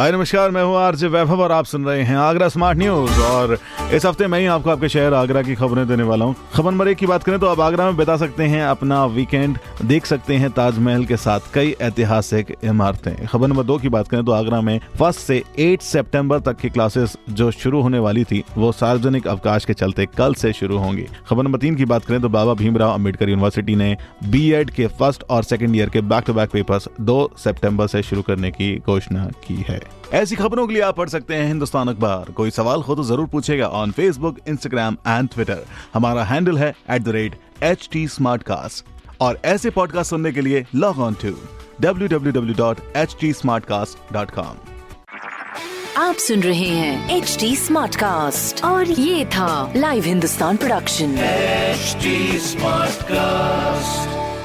हाय, नमस्कार, मैं हूँ आरजे वैभव और आप सुन रहे हैं आगरा स्मार्ट न्यूज़ और इस हफ़्ते मैं ही आपको आपके शहर आगरा की खबरें देने वाला हूँ। खबर नंबर एक की बात करें तो आप आगरा में बिता सकते हैं, अपना वीकेंड देख सकते हैं ताजमहल के साथ कई ऐतिहासिक इमारतें। खबर नंबर दो की बात करें तो आगरा में फ़र्स्ट से एट सेप्टेम्बर तक की क्लासेस जो शुरू होने वाली थी, वो सार्वजनिक अवकाश के चलते कल से शुरू होंगी। खबर नंबर तीन की बात करें तो बाबा भीमराव अंबेडकर यूनिवर्सिटी ने बी के फ़र्स्ट और सेकेंड ईयर के बैक टू बैक पेपर्स दो सेप्टेम्बर से शुरू करने की घोषणा की है। ऐसी खबरों के लिए आप पढ़ सकते हैं हिंदुस्तान अखबार। कोई सवाल हो तो ज़रूर पूछेगा on Facebook Instagram and Twitter हमारा हैंडल है at the rate H T और ऐसे पॉडकास्ट सुनने के लिए लॉग ऑन टू www.htsmartcast.com आप सुन रहे हैं एच टी स्मार्ट कास्ट और ये था live Hindustan production HD Smartcast.